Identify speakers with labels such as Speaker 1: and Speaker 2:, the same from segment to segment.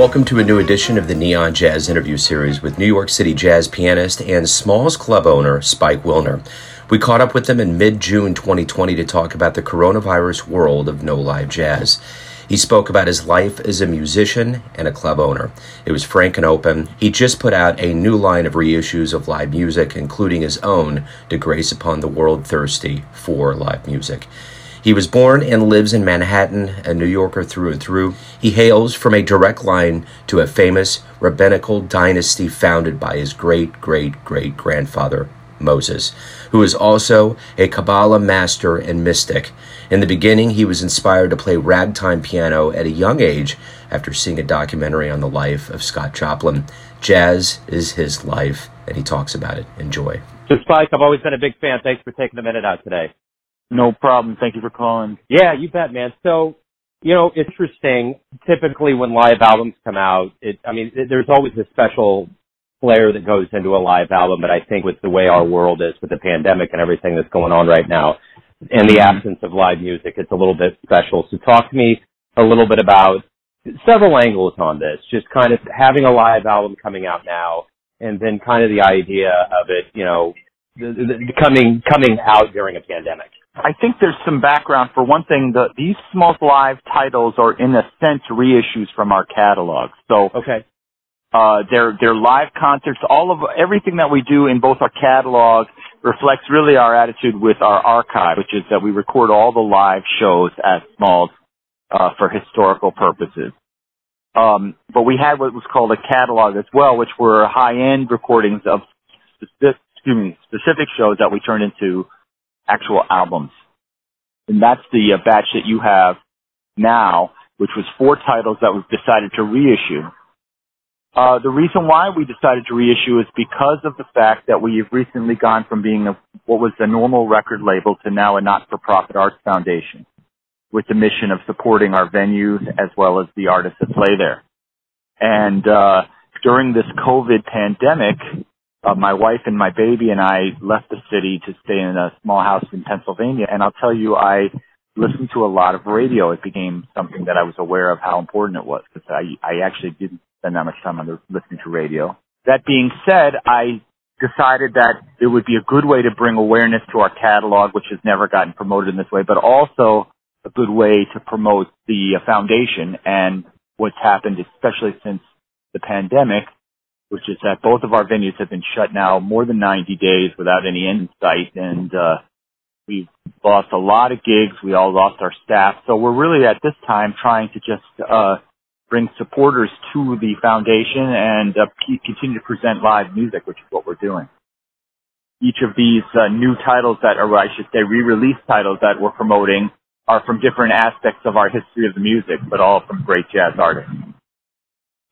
Speaker 1: Welcome to a new edition of the Neon Jazz interview series with New York City jazz pianist and Smalls Club owner Spike Wilner. We caught up with them in mid June 2020 to talk about the coronavirus world of no live jazz. He spoke about his life as a musician and a club owner. It was frank and open. He just put out a new line of reissues of live music, including his own, to grace upon the world thirsty for live music. He was born and lives in Manhattan, a New Yorker through and through. He hails from a direct line to a famous rabbinical dynasty founded by his great great great grandfather, Moses, who is also a Kabbalah master and mystic. In the beginning, he was inspired to play ragtime piano at a young age after seeing a documentary on the life of Scott Joplin. Jazz is his life, and he talks about it. Enjoy.
Speaker 2: So, Spike, I've always been a big fan. Thanks for taking a minute out today.
Speaker 3: No problem. Thank you for calling.
Speaker 2: Yeah, you bet, man. So, you know, interesting. Typically, when live albums come out, it, I mean, it, there's always a special flair that goes into a live album, but I think with the way our world is with the pandemic and everything that's going on right now, in the absence of live music, it's a little bit special. So talk to me a little bit about several angles on this, just kind of having a live album coming out now, and then kind of the idea of it, you know, the, the, coming coming out during a pandemic.
Speaker 3: I think there's some background. For one thing, the, these small live titles are in a sense reissues from our catalog. So
Speaker 2: okay.
Speaker 3: Uh, they're, they're live concerts. All of, everything that we do in both our catalog reflects really our attitude with our archive, which is that we record all the live shows at Smalls, uh, for historical purposes. Um, but we had what was called a catalog as well, which were high-end recordings of specific, excuse me, specific shows that we turned into actual albums. And that's the uh, batch that you have now, which was four titles that was decided to reissue. Uh, the reason why we decided to reissue is because of the fact that we've recently gone from being a, what was a normal record label to now a not-for-profit arts foundation with the mission of supporting our venues as well as the artists that play there. And uh, during this COVID pandemic, uh, my wife and my baby and I left the city to stay in a small house in Pennsylvania. And I'll tell you, I listened to a lot of radio. It became something that I was aware of how important it was because I, I actually didn't spend that much time on the, listening to radio. That being said, I decided that it would be a good way to bring awareness to our catalog, which has never gotten promoted in this way, but also a good way to promote the foundation and what's happened, especially since the pandemic, which is that both of our venues have been shut now more than 90 days without any end sight, and uh, we've lost a lot of gigs. We all lost our staff, so we're really at this time trying to just uh, bring supporters to the foundation and uh, continue to present live music, which is what we're doing. Each of these uh, new titles that, or I should say, re-release titles that we're promoting, are from different aspects of our history of the music, but all from great jazz artists.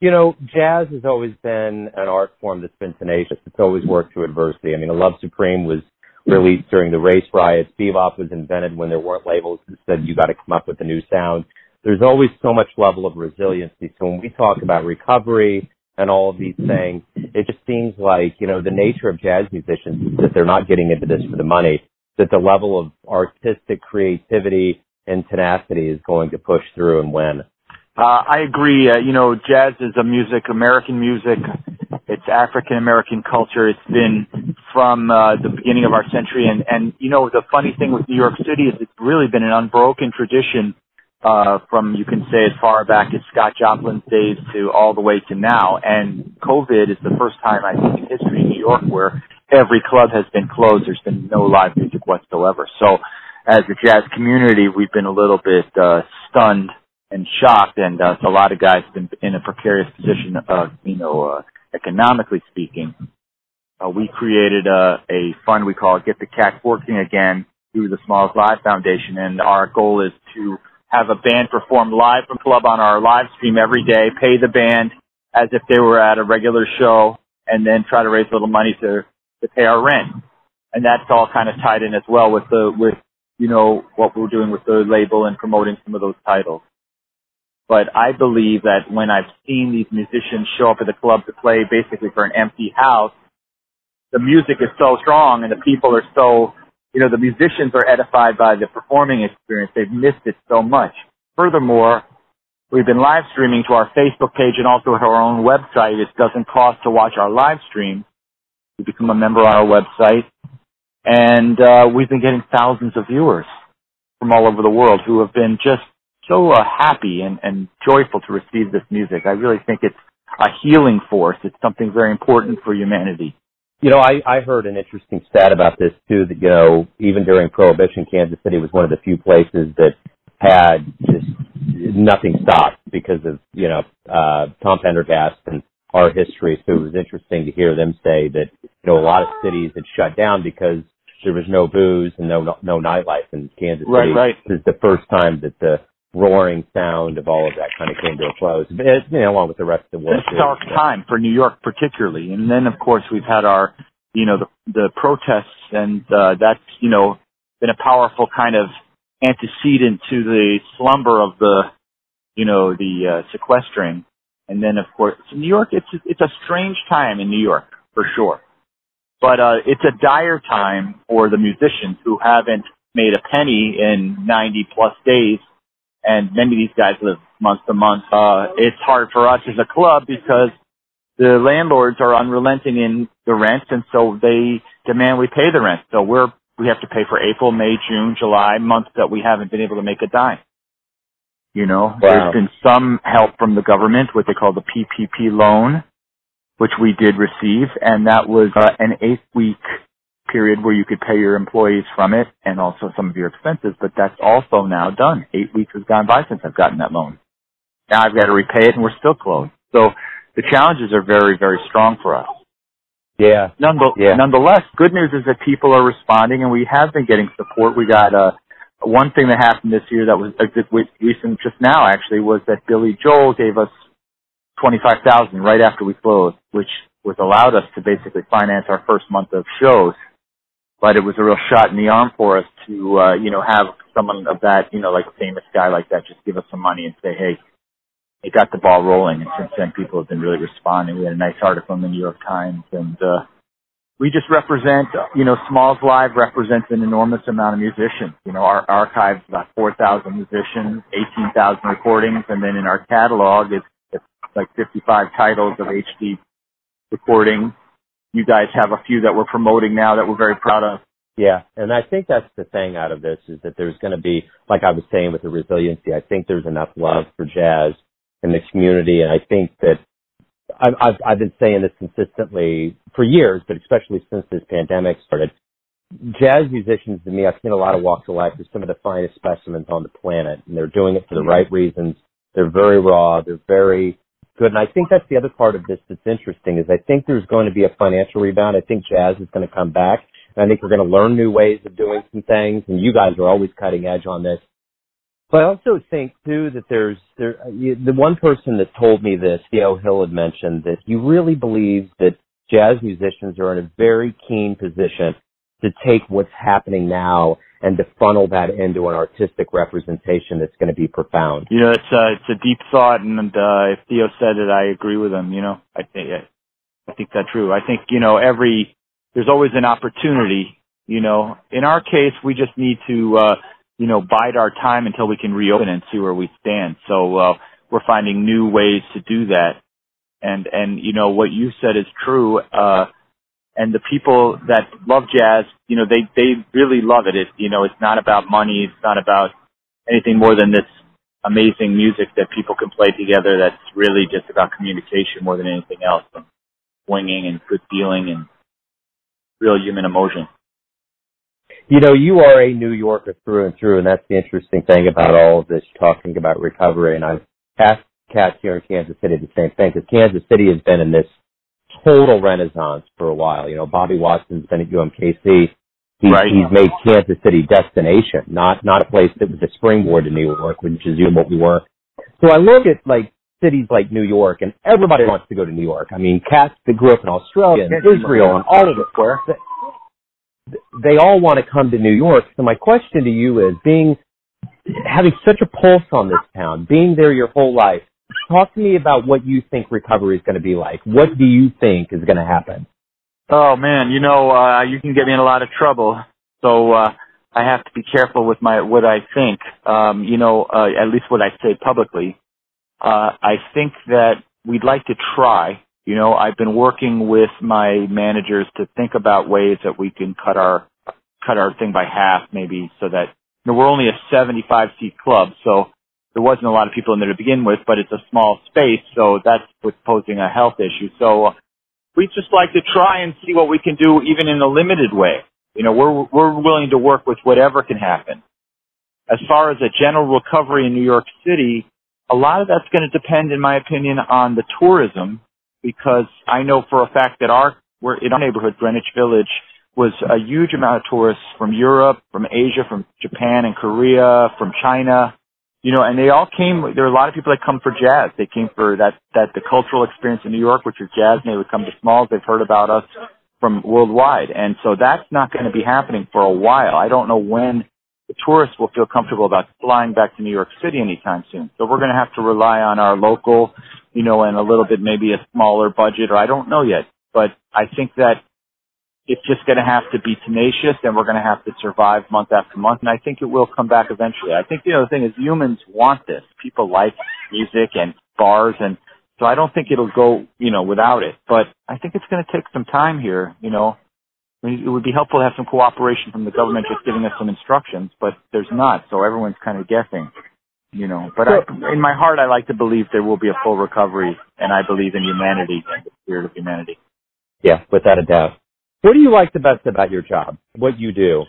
Speaker 2: You know, jazz has always been an art form that's been tenacious. It's always worked through adversity. I mean, A Love Supreme was released during the race riots. Bebop was invented when there weren't labels that said you got to come up with a new sound. There's always so much level of resiliency. So when we talk about recovery and all of these things, it just seems like, you know, the nature of jazz musicians is that they're not getting into this for the money, that the level of artistic creativity and tenacity is going to push through and win.
Speaker 3: Uh, I agree. Uh, you know, jazz is a music, American music. It's African American culture. It's been from uh, the beginning of our century. And, and, you know, the funny thing with New York City is it's really been an unbroken tradition uh, from, you can say, as far back as Scott Joplin's days to all the way to now. And COVID is the first time, I think, in history in New York where every club has been closed. There's been no live music whatsoever. So, as a jazz community, we've been a little bit uh, stunned and shocked, and uh, a lot of guys been in a precarious position, uh, you know, uh, economically speaking. Uh, we created a, a fund we call Get the Cat Working Again through the Smalls Live Foundation, and our goal is to have a band perform live from club on our live stream every day, pay the band as if they were at a regular show, and then try to raise a little money to to pay our rent. And that's all kind of tied in as well with the with you know what we're doing with the label and promoting some of those titles. But I believe that when I've seen these musicians show up at the club to play basically for an empty house, the music is so strong and the people are so, you know, the musicians are edified by the performing experience. They've missed it so much. Furthermore, we've been live streaming to our Facebook page and also at our own website. It doesn't cost to watch our live stream. You become a member on our website, and uh, we've been getting thousands of viewers from all over the world who have been just so uh, happy and, and joyful to receive this music. I really think it's a healing force. It's something very important for humanity.
Speaker 2: You know, I, I heard an interesting stat about this too, that, you know, even during Prohibition, Kansas City was one of the few places that had just nothing stopped because of, you know, uh, Tom Pendergast and our history. So it was interesting to hear them say that, you know, a lot of cities had shut down because there was no booze and no, no, no nightlife in Kansas City.
Speaker 3: Right, right.
Speaker 2: This is the first time that the roaring sound of all of that kind of came to a close. You know, along with the rest of the world.
Speaker 3: It's a dark time for New York particularly. And then of course we've had our, you know, the, the protests and, uh, that's, you know, been a powerful kind of antecedent to the slumber of the, you know, the, uh, sequestering. And then of course, New York, it's, it's a strange time in New York for sure. But, uh, it's a dire time for the musicians who haven't made a penny in 90 plus days and many of these guys live month to month. Uh, it's hard for us as a club because the landlords are unrelenting in the rent, and so they demand we pay the rent. So we're we have to pay for April, May, June, July months that we haven't been able to make a dime. You know,
Speaker 2: Wow.
Speaker 3: there's been some help from the government, what they call the PPP loan, which we did receive, and that was uh, an eight week period where you could pay your employees from it and also some of your expenses, but that's also now done. Eight weeks has gone by since I've gotten that loan. Now I've got to repay it and we're still closed. So the challenges are very, very strong for us.
Speaker 2: Yeah.
Speaker 3: Nonetheless,
Speaker 2: Yeah.
Speaker 3: nonetheless, good news is that people are responding and we have been getting support. We got, uh, one thing that happened this year that was a good recent just now actually was that Billy Joel gave us 25,000 right after we closed, which was allowed us to basically finance our first month of shows. But it was a real shot in the arm for us to, uh, you know, have someone of that, you know, like a famous guy like that just give us some money and say, hey, it got the ball rolling. And since then, people have been really responding. We had a nice article in the New York Times, and uh, we just represent, you know, Smalls Live represents an enormous amount of musicians. You know, our archive's about 4,000 musicians, 18,000 recordings, and then in our catalog, it's, it's like 55 titles of HD recordings. You guys have a few that we're promoting now that we're very proud of.
Speaker 2: Yeah, and I think that's the thing out of this is that there's going to be, like I was saying with the resiliency, I think there's enough love for jazz in the community, and I think that I've, I've, I've been saying this consistently for years, but especially since this pandemic started. Jazz musicians, to me, I've seen a lot of walks of life. They're some of the finest specimens on the planet, and they're doing it for the right reasons. They're very raw. They're very good. And I think that's the other part of this that's interesting is I think there's going to be a financial rebound. I think jazz is going to come back. And I think we're going to learn new ways of doing some things. And you guys are always cutting edge on this. But I also think too that there's there the one person that told me this, Theo Hill had mentioned that he really believes that jazz musicians are in a very keen position to take what's happening now and to funnel that into an artistic representation that's going to be profound.
Speaker 3: You know, it's a it's a deep thought, and uh, if Theo said it, I agree with him. You know, I think I think that's true. I think you know every there's always an opportunity. You know, in our case, we just need to uh, you know bide our time until we can reopen and see where we stand. So uh, we're finding new ways to do that, and and you know what you said is true. Uh, and the people that love jazz, you know, they they really love it. It you know, it's not about money. It's not about anything more than this amazing music that people can play together. That's really just about communication more than anything else, and swinging and good feeling and real human emotion.
Speaker 2: You know, you are a New Yorker through and through, and that's the interesting thing about all of this talking about recovery. And I've asked cats here in Kansas City the same thing because Kansas City has been in this total renaissance for a while. You know, Bobby Watson's been at UMKC. He's,
Speaker 3: Right.
Speaker 2: he's made Kansas City destination, not not a place that was a springboard to New York, which is you know, what we were. So I look at like cities like New York, and everybody wants to go to New York. I mean, cats that grew up in Australia and Israel and all of it.
Speaker 3: Square.
Speaker 2: They all want to come to New York. So my question to you is, being having such a pulse on this town, being there your whole life, talk to me about what you think recovery is going to be like. What do you think is going to happen?
Speaker 3: Oh man, you know, uh, you can get me in a lot of trouble. So, uh, I have to be careful with my, what I think. Um, you know, uh, at least what I say publicly. Uh, I think that we'd like to try. You know, I've been working with my managers to think about ways that we can cut our cut our thing by half, maybe, so that you know, we're only a 75 seat club, so there wasn't a lot of people in there to begin with, but it's a small space, so that's what's posing a health issue. So uh, we just like to try and see what we can do, even in a limited way. You know, we're we're willing to work with whatever can happen. As far as a general recovery in New York City, a lot of that's going to depend, in my opinion, on the tourism, because I know for a fact that our we're in our neighborhood, Greenwich Village, was a huge amount of tourists from Europe, from Asia, from Japan and Korea, from China, you know, and they all came. There are a lot of people that come for jazz. They came for that that the cultural experience in New York, which is jazz, and they would come to Smalls. They've heard about us from worldwide, and so that's not going to be happening for a while. I don't know when the tourists will feel comfortable about flying back to New York City anytime soon. So we're going to have to rely on our local, you know, and a little bit maybe a smaller budget, or I don't know yet. But I think that it's just going to have to be tenacious and we're going to have to survive month after month. And I think it will come back eventually. I think you know the other thing is humans want this. People like music and bars and so I don't think it'll go, you know, without it. But I think it's going to take some time here, you know. I mean, it would be helpful to have some cooperation from the government just giving us some instructions, but there's not. So everyone's kind of guessing, you know. But I, in my heart, I like to believe there will be a full recovery and I believe in humanity and the spirit of humanity.
Speaker 2: Yeah, without a doubt. What do you like the best about your job? What you do?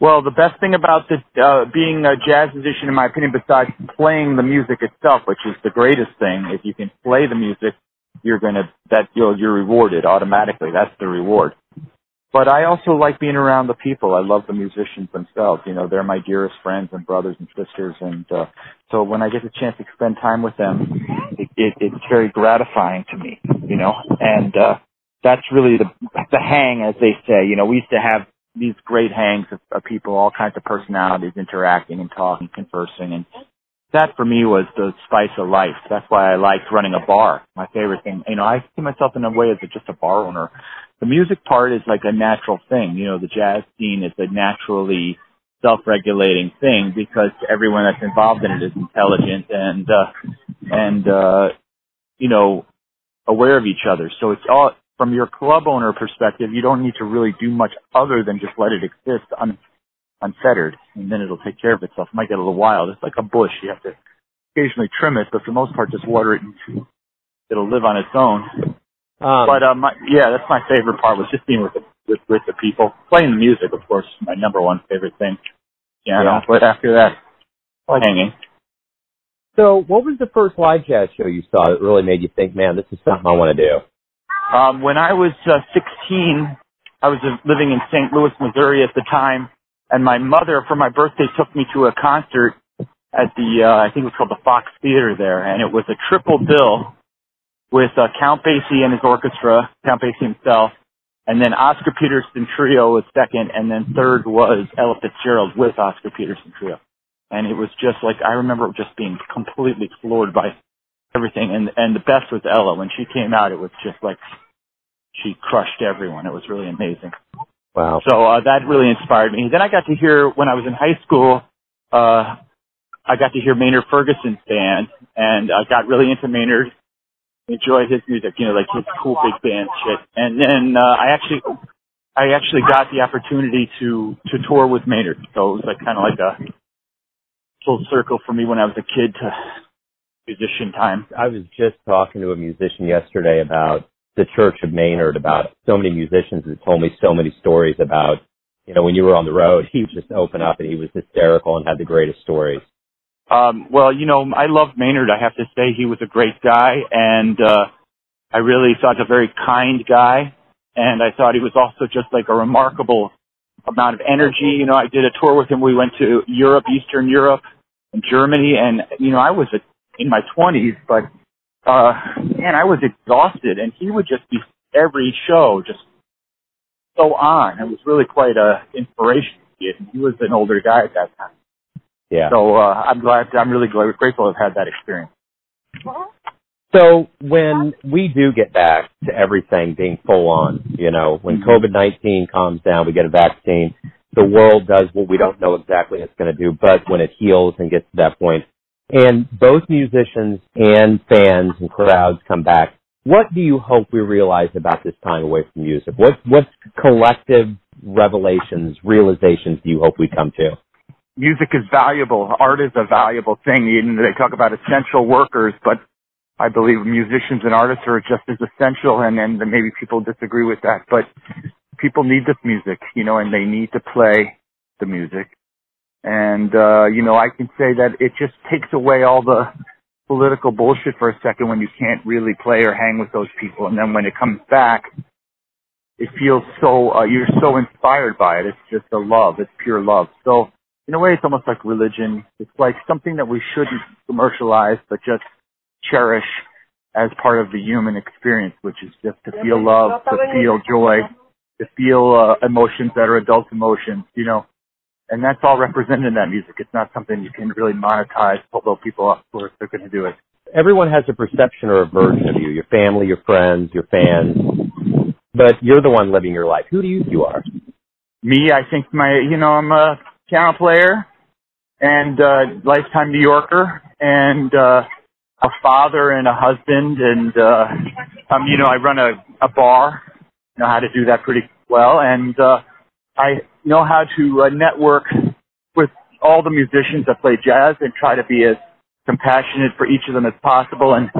Speaker 3: Well, the best thing about this, uh, being a jazz musician, in my opinion, besides playing the music itself, which is the greatest thing, if you can play the music, you're gonna, that, you're, you're rewarded automatically. That's the reward. But I also like being around the people. I love the musicians themselves. You know, they're my dearest friends and brothers and sisters. And, uh, so when I get the chance to spend time with them, it, it, it's very gratifying to me, you know, and, uh, that's really the the hang, as they say. You know, we used to have these great hangs of, of people, all kinds of personalities interacting and talking, conversing, and that for me was the spice of life. That's why I liked running a bar. My favorite thing, you know, I see myself in a way as a, just a bar owner. The music part is like a natural thing. You know, the jazz scene is a naturally self-regulating thing because everyone that's involved in it is intelligent and uh and uh you know aware of each other. So it's all from your club owner perspective, you don't need to really do much other than just let it exist un, unfettered, and then it'll take care of itself. It might get a little wild. It's like a bush. You have to occasionally trim it, but for the most part, just water it and it'll live on its own. Um, but um, my, yeah, that's my favorite part was just being with the with, with the people, playing the music. Of course, my number one favorite thing. Yeah, yeah. but after that, hanging.
Speaker 2: So, what was the first live jazz show you saw that really made you think, man, this is something I want to do?
Speaker 3: Um, when I was uh, 16, I was uh, living in St. Louis, Missouri at the time, and my mother, for my birthday, took me to a concert at the, uh, I think it was called the Fox Theater there, and it was a triple bill with uh, Count Basie and his orchestra, Count Basie himself, and then Oscar Peterson Trio was second, and then third was Ella Fitzgerald with Oscar Peterson Trio. And it was just like, I remember just being completely floored by everything. And and the best was Ella. When she came out, it was just like she crushed everyone. It was really amazing.
Speaker 2: Wow.
Speaker 3: So uh, that really inspired me. Then I got to hear when I was in high school. Uh, I got to hear Maynard Ferguson's band, and I got really into Maynard. Enjoyed his music, you know, like his cool big band shit. And then uh, I actually, I actually got the opportunity to to tour with Maynard. So it was like kind of like a full circle for me when I was a kid to musician time.
Speaker 2: I was just talking to a musician yesterday about the Church of Maynard, about so many musicians that told me so many stories about, you know, when you were on the road, he would just open up and he was hysterical and had the greatest stories.
Speaker 3: Um, well, you know, I loved Maynard. I have to say he was a great guy and, uh, I really thought a very kind guy. And I thought he was also just like a remarkable amount of energy. You know, I did a tour with him. We went to Europe, Eastern Europe, and Germany, and you know, I was a in my 20s, but uh, man, I was exhausted, and he would just be every show just so on. It was really quite a inspiration. He was an older guy at that time.
Speaker 2: Yeah.
Speaker 3: So uh, I'm glad. I'm really glad, grateful to have had that experience.
Speaker 2: So when we do get back to everything being full on, you know, when mm-hmm. COVID-19 calms down, we get a vaccine, the world does what we don't know exactly it's going to do, but when it heals and gets to that point, and both musicians and fans and crowds come back. What do you hope we realize about this time away from music? What what collective revelations, realizations do you hope we come to?
Speaker 3: Music is valuable. Art is a valuable thing. Even they talk about essential workers, but I believe musicians and artists are just as essential. And and maybe people disagree with that, but people need this music, you know, and they need to play the music. And, uh, you know, I can say that it just takes away all the political bullshit for a second when you can't really play or hang with those people. And then when it comes back, it feels so, uh, you're so inspired by it. It's just a love. It's pure love. So in a way, it's almost like religion. It's like something that we shouldn't commercialize, but just cherish as part of the human experience, which is just to feel love, to feel joy, to feel uh, emotions that are adult emotions, you know and that's all represented in that music. It's not something you can really monetize, although people, of course, they're going to do it.
Speaker 2: Everyone has a perception or a version of you, your family, your friends, your fans, but you're the one living your life. Who do you think you are?
Speaker 3: Me, I think my, you know, I'm a piano player and uh lifetime New Yorker and uh a father and a husband and uh um you know I run a a bar know how to do that pretty well and uh I know how to uh, network with all the musicians that play jazz and try to be as compassionate for each of them as possible. And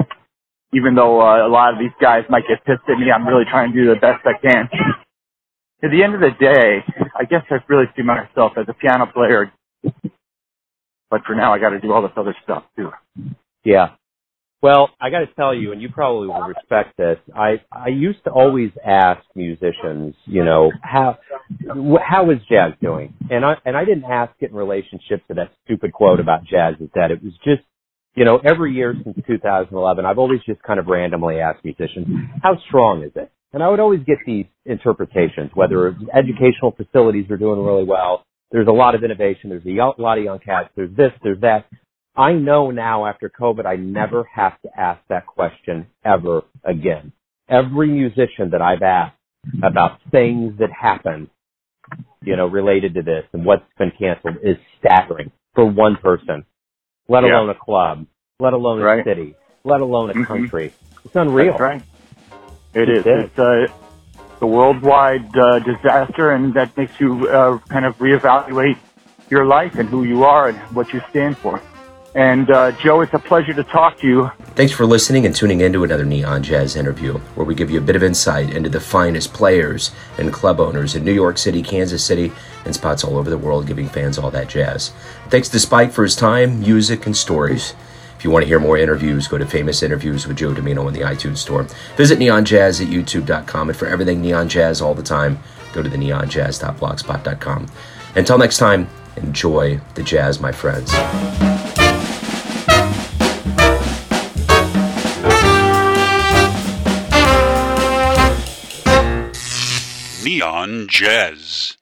Speaker 3: even though uh, a lot of these guys might get pissed at me, I'm really trying to do the best I can. At the end of the day, I guess I really see myself as a piano player. But for now, I got to do all this other stuff too.
Speaker 2: Yeah. Well, I got to tell you, and you probably will respect this. I I used to always ask musicians, you know, how how is jazz doing? And I and I didn't ask it in relationship to that stupid quote about jazz is dead. It was just, you know, every year since 2011, I've always just kind of randomly asked musicians, how strong is it? And I would always get these interpretations, whether educational facilities are doing really well, there's a lot of innovation, there's a lot of young cats, there's this, there's that. I know now after COVID, I never have to ask that question ever again. Every musician that I've asked about things that happened, you know, related to this and what's been canceled is staggering for one person, let
Speaker 3: Yeah.
Speaker 2: alone a club, let alone a city, let alone a
Speaker 3: Mhm.
Speaker 2: country. It's unreal.
Speaker 3: That's right. It
Speaker 2: It
Speaker 3: is.
Speaker 2: is.
Speaker 3: It's a, a worldwide uh, disaster, and that makes you uh, kind of reevaluate your life and who you are and what you stand for. And uh, Joe, it's a pleasure to talk to you.
Speaker 1: Thanks for listening and tuning in to another Neon Jazz interview, where we give you a bit of insight into the finest players and club owners in New York City, Kansas City, and spots all over the world, giving fans all that jazz. Thanks to Spike for his time, music, and stories. If you want to hear more interviews, go to Famous Interviews with Joe Dimino in the iTunes Store. Visit neonjazz at youtube.com, and for everything Neon Jazz all the time, go to the neonjazz.blogspot.com. Until next time, enjoy the jazz, my friends.
Speaker 4: Neon Jazz.